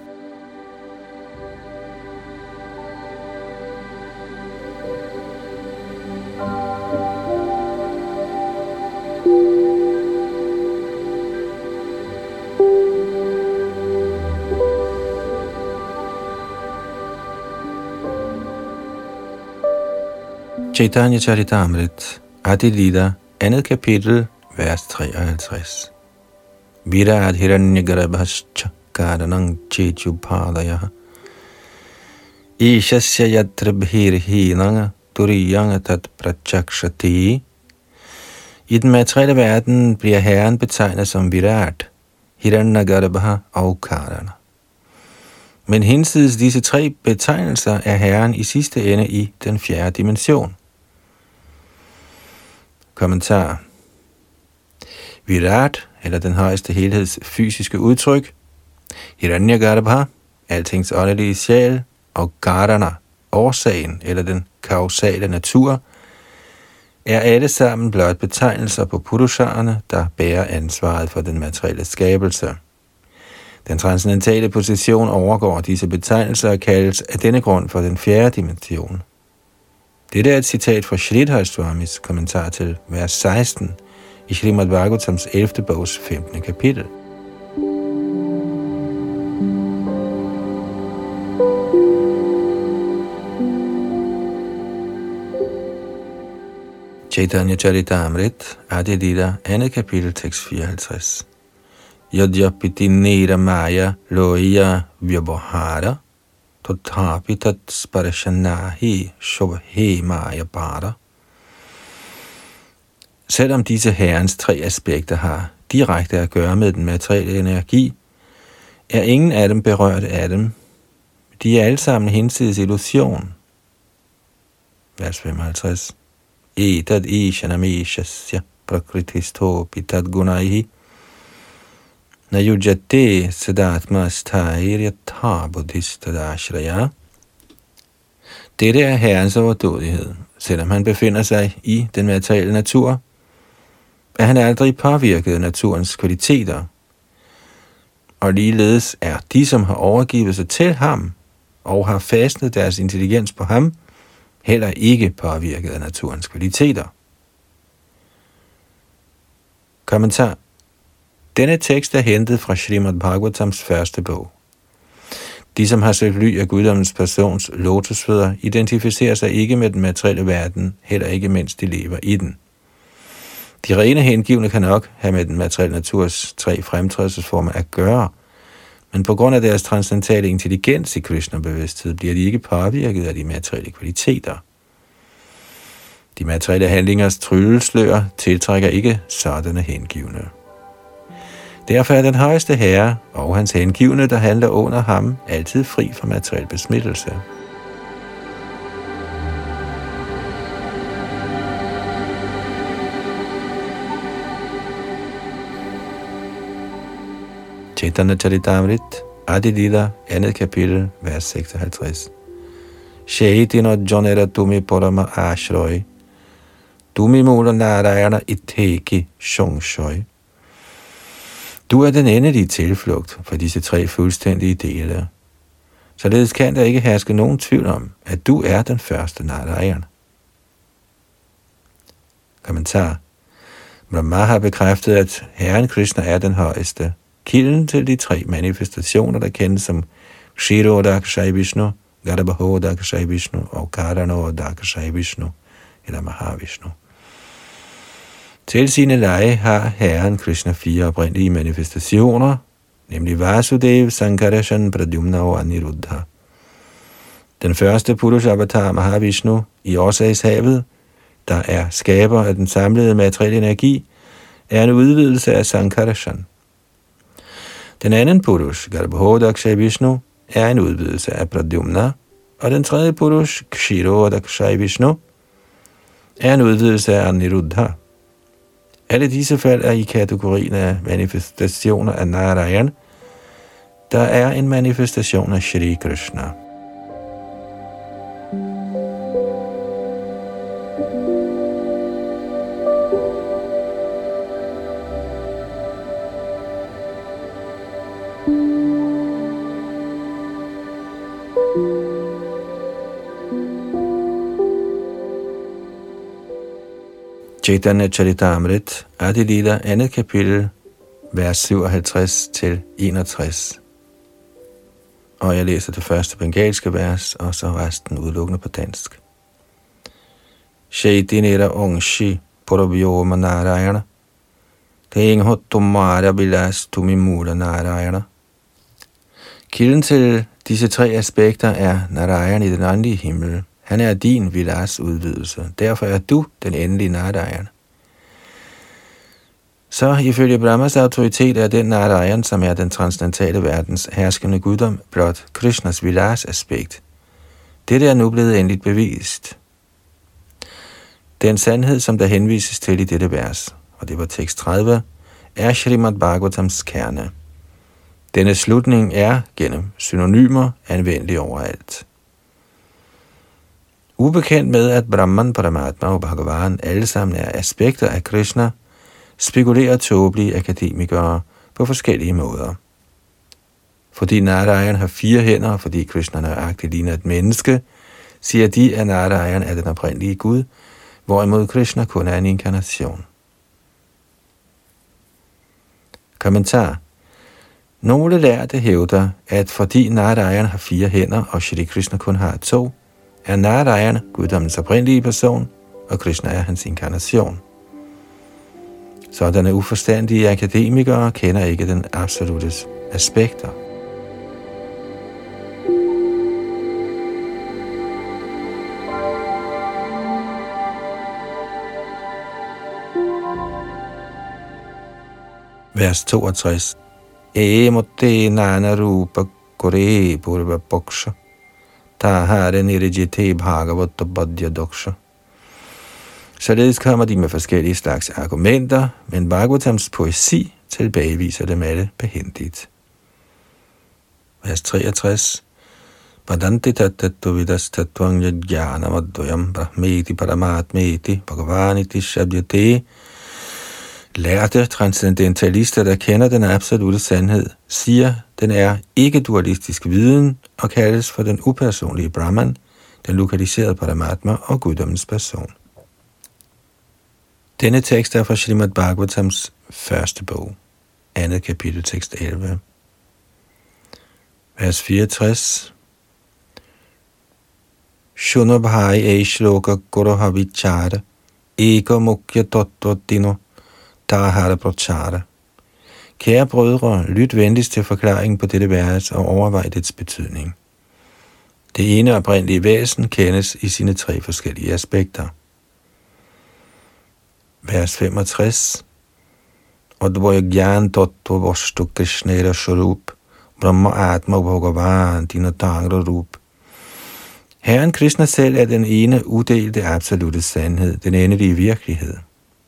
A: Chaitanya Charitamrit, Adi Lida, andet kapitel, vers 53. Virat hiranyagarbhascha karanang chechupadaya Ishasya yatrabhir hinanga turiyanga tat prachakshati I den materielle verden bliver Herren betegnet som Virat, Hiranyagarbha og Karana. Men hinsides disse tre betegnelser er Herren i sidste ende i den fjerde dimension. Kommentar. Virat, eller den højeste helheds fysiske udtryk, Hiranyagarbha, altings åndelige sjæl, og Gardana, årsagen eller den kausale natur, er alle sammen blot betegnelser på purusharerne, der bærer ansvaret for den materielle skabelse. Den transcendentale position overgår disse betegnelser og kaldes af denne grund for den fjerde dimension. Dette er et citat fra Shridhar Swamis kommentar til vers 16 i Srimad Bhagavatams 11. bogs 15. kapitel. Chaitanya Charitamrit, Adi Lila, andet kapitel, tekst 54. Yadhyapiti Nira Maya Loya vyabohara, totapi tat sparashanahi shobhe maya bara. Selvom disse herrens tre aspekter har direkte at gøre med den materielle energi, er ingen af dem berørt af dem. De er alle sammen hinsides illusion. Vers 55. etad ishanamishasya prakritisto pitad gunaihi na yujate sadatma sthairya buddhistadashraya. Dette er herrens overdådighed. Selvom han befinder sig i den materielle natur, at han aldrig påvirkede naturens kvaliteter. Og ligeledes er de, som har overgivet sig til ham og har fastnet deres intelligens på ham, heller ikke påvirket af naturens kvaliteter. Kommentar Denne tekst er hentet fra Srimad Bhagavatams første bog. De, som har søgt ly af guddommens persons lotusfødder, identificerer sig ikke med den materielle verden, heller ikke mens de lever i den. De rene hengivne kan nok have med den materielle naturs tre fremtrædelsesformer at gøre, men på grund af deres transcendentale intelligens i Krishna-bevidsthed bliver de ikke påvirket af de materielle kvaliteter. De materielle handlingers trylleslør tiltrækker ikke sådanne hengivne. Derfor er den højeste herre og hans hengivne, der handler under ham, altid fri for materiel besmittelse. Chaitanya Charitamrit, Adi andet kapitel, vers 56. Shaitina Jonera Tumi Parama Ashroy, Tumi Mula Narayana Iteki Shongshoy. Du er den endelige tilflugt for disse tre fuldstændige dele. Således kan der ikke herske nogen tvivl om, at du er den første Narayan. Kommentar. Brahma har bekræftet, at Herren Krishna er den højeste, kilden til de tre manifestationer, der kendes som Kshirodakshai Vishnu, Garbhodakshai Vishnu og Karanodakshai Vishnu, eller Mahavishnu. Til sine lege har Herren Krishna fire oprindelige manifestationer, nemlig Vasudev, Sankarashan, Pradyumna og Aniruddha. Den første Purusha Avatar Mahavishnu i årsagshavet, der er skaber af den samlede materielle energi, er en udvidelse af Sankarashan. Den anden Purush, Garbhodakshay Vishnu, er en udvidelse af Pradyumna, og den tredje Purush, Kshirodakshay Vishnu, er en udvidelse af Aniruddha. Alle disse fald er i kategorien af manifestationer af Narayan, der er en manifestation af Shri Krishna. Chaitanya Charitamrit, Adi Lila, andet kapitel, vers 57 til 61. Og jeg læser det første bengalske vers, og så resten udelukkende på dansk. Shaitinera ongshi purabhyoma narayana Tenghotumara bilas tumimura narayana Kilden til disse tre aspekter er Narayan i den åndelige himmel, han er din Vilas udvidelse. Derfor er du den endelige Narayan. Så ifølge Brahmas autoritet er den Narayan, som er den transcendentale verdens herskende guddom, blot Krishnas Vilas aspekt. Dette er nu blevet endeligt bevist. Den sandhed, som der henvises til i dette vers, og det var tekst 30, er Srimad Bhagavatams kerne. Denne slutning er gennem synonymer anvendelig overalt. Ubekendt med, at Brahman, Paramatma og Bhagavan alle sammen er aspekter af Krishna, spekulerer tåbelige akademikere på forskellige måder. Fordi Narayan har fire hænder, fordi Krishna nøjagtigt ligner et menneske, siger de, at Narayan er den oprindelige Gud, hvorimod Krishna kun er en inkarnation. Kommentar Nogle lærte hævder, at fordi Narayan har fire hænder, og Shri Krishna kun har to, er Narayana guddommens oprindelige person, og Krishna er hans inkarnation. Sådanne uforstandige akademikere kender ikke den absolute aspekter. Vers 62. Emote nana rupa kore purva boksha Tahare nirijite bhagavata badya doksha. Således kommer de med forskellige slags argumenter, men Bhagavatams poesi tilbageviser dem alle behendigt. Vers 63 Vadanti tattattu vidas tattvang yajnana madhuyam brahmeti paramatmeti bhagavaniti shabdyate Lærte transcendentalister, der kender den absolute sandhed, siger, den er ikke-dualistisk viden og kaldes for den upersonlige Brahman, den lokaliserede Paramatma og guddommens person. Denne tekst er fra Srimad Bhagavatams første bog, andet kapitel, tekst 11. Vers 64. Shunabhai Eishloka Guru Vichara Eka Mukya Tattva Dino Tahara Prachara. Kære brødre, lyt venligst til forklaringen på dette vers og overvej dets betydning. Det ene oprindelige væsen kendes i sine tre forskellige aspekter. Vers 65 Advaya Gyan Tattva Vastu Krishnera Sharup Brahma Atma Bhagavan Dinatangra Rup Herren Krishna selv er den ene udelte absolute sandhed, den endelige virkelighed.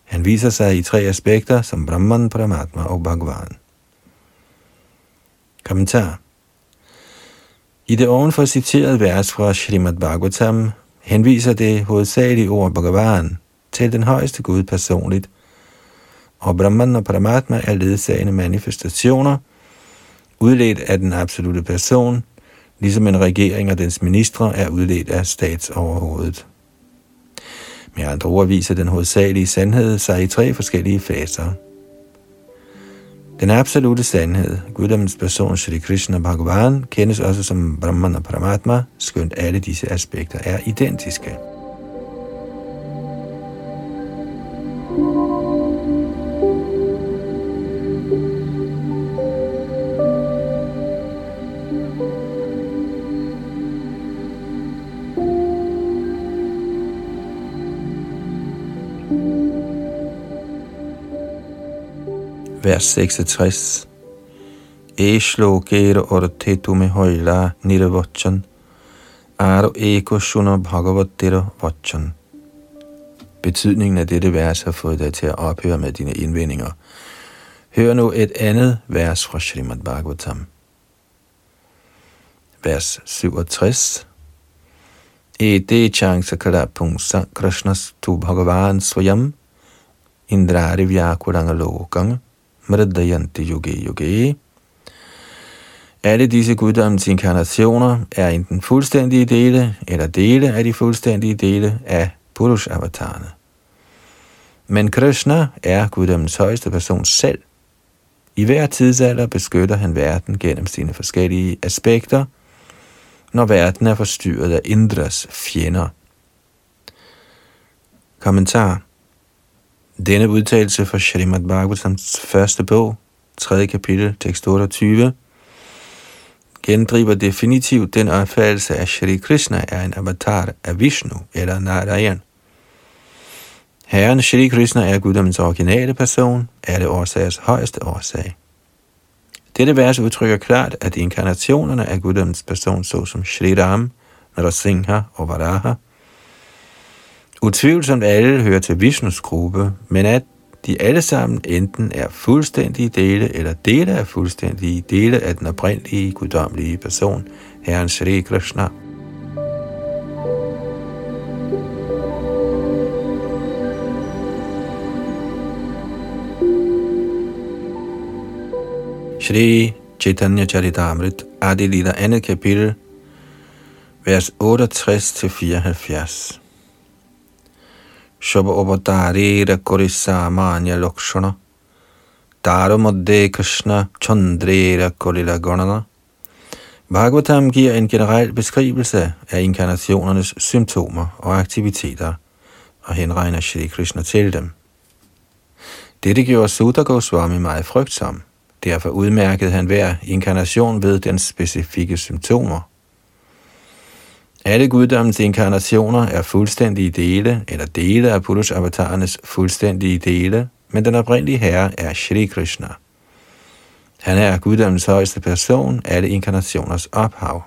A: Han viser sig i tre aspekter som Brahman, Paramatma og Bhagavan. Kommentar I det ovenfor citerede vers fra Srimad Bhagavatam henviser det hovedsagelige ord Bhagavan til den højeste Gud personligt, og Brahman og Paramatma er ledsagende manifestationer, udledt af den absolute person, ligesom en regering og dens ministre er udledt af statsoverhovedet. Med andre ord viser den hovedsagelige sandhed sig i tre forskellige faser. Den absolute sandhed, guddommens person Sri Krishna Bhagavan, kendes også som Brahman og Paramatma, skønt alle disse aspekter er identiske. Vers 66. Eshlo gere ortetu me hoila nirvachan, aro eko shuna bhagavatira vachan. Betydningen af dette vers har fået dig til at ophøre med dine indvendinger. Hør nu et andet vers fra Srimad Bhagavatam. Vers 67. Ete changsa kala pungsa krishnas tu bhagavan swayam indrari vyakuranga lokang Mridayanti Yogi Yogi. Alle disse guddommens inkarnationer er enten fuldstændige dele eller dele af de fuldstændige dele af Purush-avatarerne. Men Krishna er guddommens højeste person selv. I hver tidsalder beskytter han verden gennem sine forskellige aspekter, når verden er forstyrret af Indras fjender. Kommentar denne udtalelse fra Srimad Bhagavatams første bog, 3. kapitel, tekst 28, gendriver definitivt den opfattelse, at Shri Krishna er en avatar af Vishnu eller Narayan. Herren Shri Krishna er guddommens originale person, er det årsagers højeste årsag. Dette vers udtrykker klart, at inkarnationerne af guddommens person, såsom Shri Ram, Narasimha og Varaha, utvivlsomt alle hører til Vishnus gruppe, men at de alle sammen enten er fuldstændige dele eller dele af fuldstændige dele af den oprindelige guddommelige person, Herren Sri Krishna. Shri Chaitanya Charitamrit, Adi Lila, andet kapitel, vers 68-74. সব অবতারের করে সামান্য লক্ষণ তার মধ্যে কৃষ্ণ চন্দ্রের কলিলা গণনা Bhagavatam giver en generel beskrivelse af inkarnationernes symptomer og aktiviteter, og henregner Shri Krishna til dem. Dette gjorde Sutta Goswami meget frygtsom. Derfor udmærkede han hver inkarnation ved dens specifikke symptomer alle guddommens inkarnationer er fuldstændige dele, eller dele af Purush-avatarernes fuldstændige dele, men den oprindelige herre er Shri Krishna. Han er guddommens højeste person, alle inkarnationers ophav.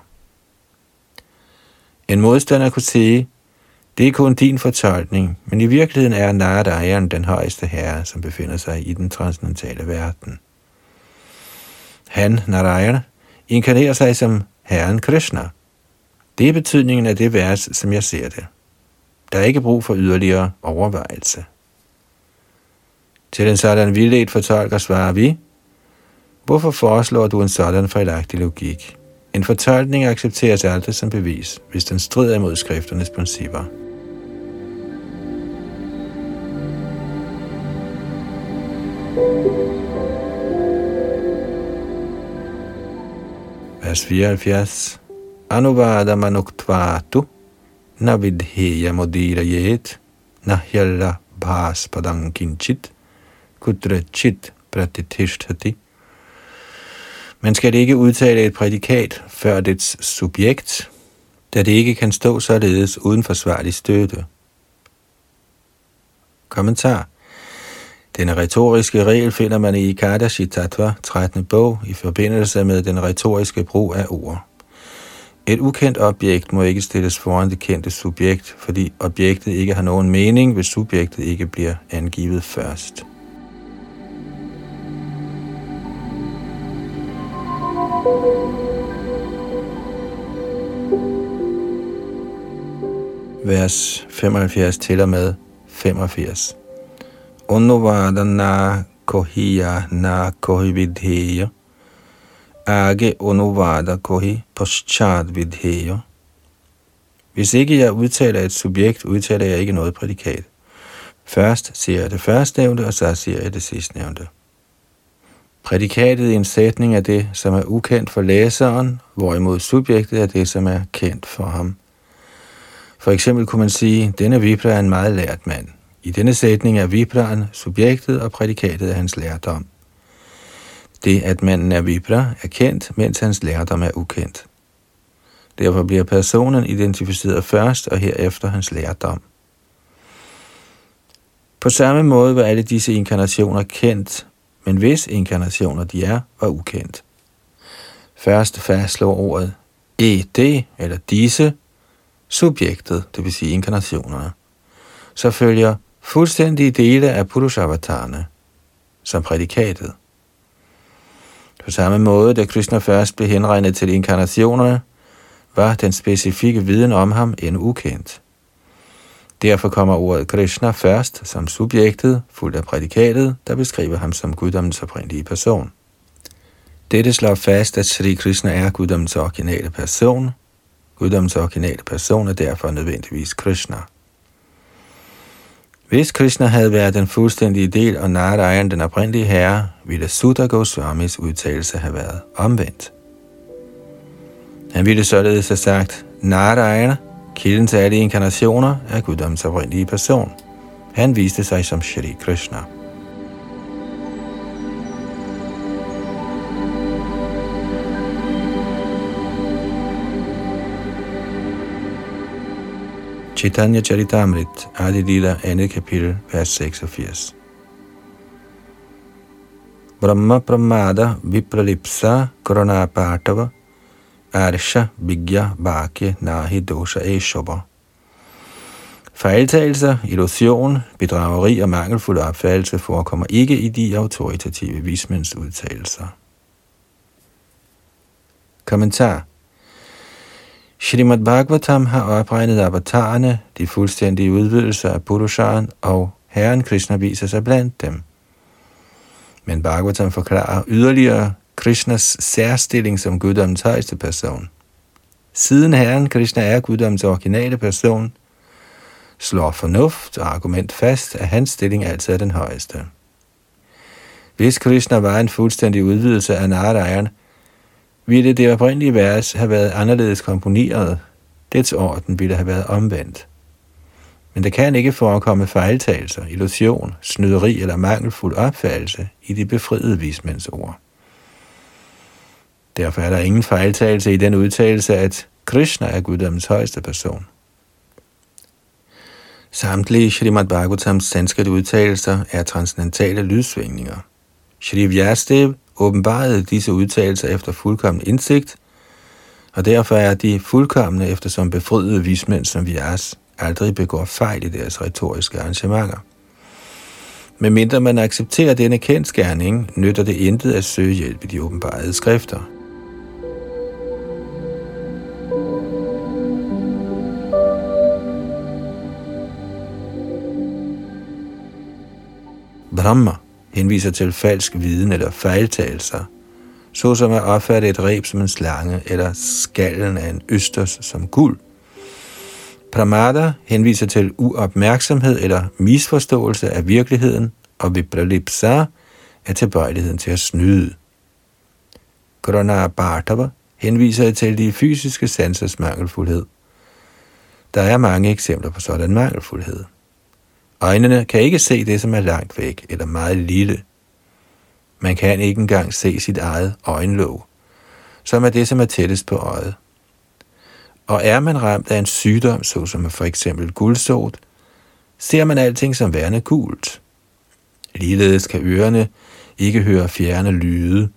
A: En modstander kunne sige, Det er kun din fortolkning, men i virkeligheden er Narayan den højeste herre, som befinder sig i den transcendentale verden. Han, Narayana, inkarnerer sig som Herren Krishna. Det er betydningen af det vers, som jeg ser det. Der er ikke brug for yderligere overvejelse. Til en sådan vildledt fortolker svarer vi, hvorfor foreslår du en sådan fejlagtig logik? En fortolkning accepteres aldrig som bevis, hvis den strider imod skrifternes principper. Vers 74 Anuvada manuktvatu navidheya modira yet nahyalla bhas padankinchit kudrachit pratitishthati man skal ikke udtale et prædikat før dets subjekt, da det ikke kan stå således uden forsvarlig støtte. Kommentar denne retoriske regel finder man i Kadashi Tattva 13. bog i forbindelse med den retoriske brug af ord. Et ukendt objekt må ikke stilles foran det kendte subjekt, fordi objektet ikke har nogen mening, hvis subjektet ikke bliver angivet først. Vers 75 til og med 85. Unuvadana kohiya na kohividheya Age unuvada kohi poschad vidheyo. Hvis ikke jeg udtaler et subjekt, udtaler jeg ikke noget prædikat. Først siger jeg det førstnævnte, og så siger jeg det sidstnævnte. Prædikatet i en sætning er det, som er ukendt for læseren, hvorimod subjektet er det, som er kendt for ham. For eksempel kunne man sige, denne Vipra er en meget lært mand. I denne sætning er Vipraen subjektet og prædikatet er hans lærdom. Det, at manden er Vipra, er kendt, mens hans lærdom er ukendt. Derfor bliver personen identificeret først og herefter hans lærdom. På samme måde var alle disse inkarnationer kendt, men hvis inkarnationer de er, var ukendt. Først fastslår ordet ed, eller disse, subjektet, det vil sige inkarnationerne. Så følger fuldstændige dele af Purushavatane, som prædikatet. På samme måde, da Krishna først blev henregnet til inkarnationerne, var den specifikke viden om ham endnu ukendt. Derfor kommer ordet Krishna først som subjektet, fuldt af prædikatet, der beskriver ham som guddommens oprindelige person. Dette slår fast, at Sri Krishna er guddommens originale person. Guddommens originale person er derfor nødvendigvis Krishna. Hvis Krishna havde været den fuldstændige del og Narayan den oprindelige herre, ville Sutta Goswamis udtalelse have været omvendt. Han ville således have sagt, Narayana Kilden til alle inkarnationer er Guddoms oprindelige person. Han viste sig som Shri Krishna. Chaitanya Charitamrit, Adi Lila, andet kapitel, vers 86. Brahma Pramada Vipralipsa Korona Partava Arsha Vigya Bhakya Nahi Dosha Eshoba. Fejltagelser, illusion, bedrageri og mangelfuld opfattelse forekommer ikke i de autoritative vismænds udtalelser. Kommentar Shrimad Bhagavatam har opregnet avatarerne, de fuldstændige udvidelser af Purusharen, og Herren Krishna viser sig blandt dem. Men Bhagavatam forklarer yderligere Krishnas særstilling som guddommens højeste person. Siden Herren Krishna er guddommens originale person, slår fornuft og argument fast, at hans stilling altid er den højeste. Hvis Krishna var en fuldstændig udvidelse af Narayan, ville det oprindelige vers have været anderledes komponeret. Dets orden ville have været omvendt. Men der kan ikke forekomme fejltagelser, illusion, snyderi eller mangelfuld opfattelse i de befriede vismænds ord. Derfor er der ingen fejltagelse i den udtalelse, at Krishna er guddommens højeste person. Samtlige Srimad Bhagavatams sanskrit udtalelser er transcendentale lydsvingninger. Shri Vyastev åbenbarede disse udtalelser efter fuldkommen indsigt, og derfor er de fuldkommende eftersom befriede vismænd som vi er, aldrig begår fejl i deres retoriske arrangementer. Men mindre man accepterer denne kendskærning, nytter det intet at søge hjælp i de åbenbarede skrifter. Brahma henviser til falsk viden eller fejltagelser, såsom at opfatte et reb som en slange eller skallen af en østers som guld. Pramada henviser til uopmærksomhed eller misforståelse af virkeligheden, og vipralipsa er tilbøjeligheden til at snyde. Korona Bhartava henviser til de fysiske sansers mangelfuldhed. Der er mange eksempler på sådan mangelfuldhed. Øjnene kan ikke se det, som er langt væk eller meget lille. Man kan ikke engang se sit eget øjenlåg, som er det, som er tættest på øjet. Og er man ramt af en sygdom, såsom for eksempel guldsot, ser man alting som værende gult. Ligeledes kan ørerne ikke høre fjerne lyde.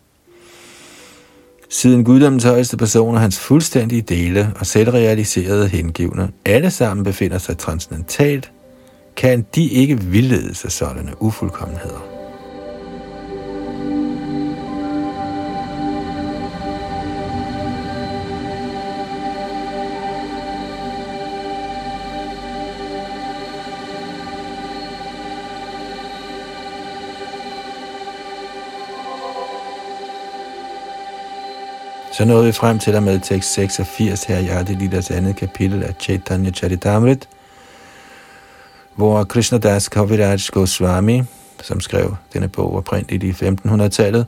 A: Siden guddommens højeste personer, hans fuldstændige dele og selvrealiserede hengivne, alle sammen befinder sig transcendentalt kan de ikke vildledes af sådanne ufuldkommenheder. Så nåede vi frem til og med tekst 86 her i Adi andet kapitel af Chaitanya Charitamrit, hvor Krishnadas Kaviraj Goswami, som skrev denne bog oprindeligt i 1500-tallet,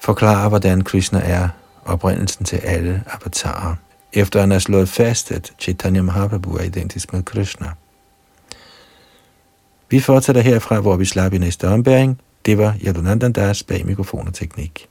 A: forklarer, hvordan Krishna er oprindelsen til alle avatarer, efter han har slået fast, at Chaitanya Mahaprabhu er identisk med Krishna. Vi fortsætter herfra, hvor vi slap i næste ombæring. Det var Yadunandandas bag mikrofon og teknik.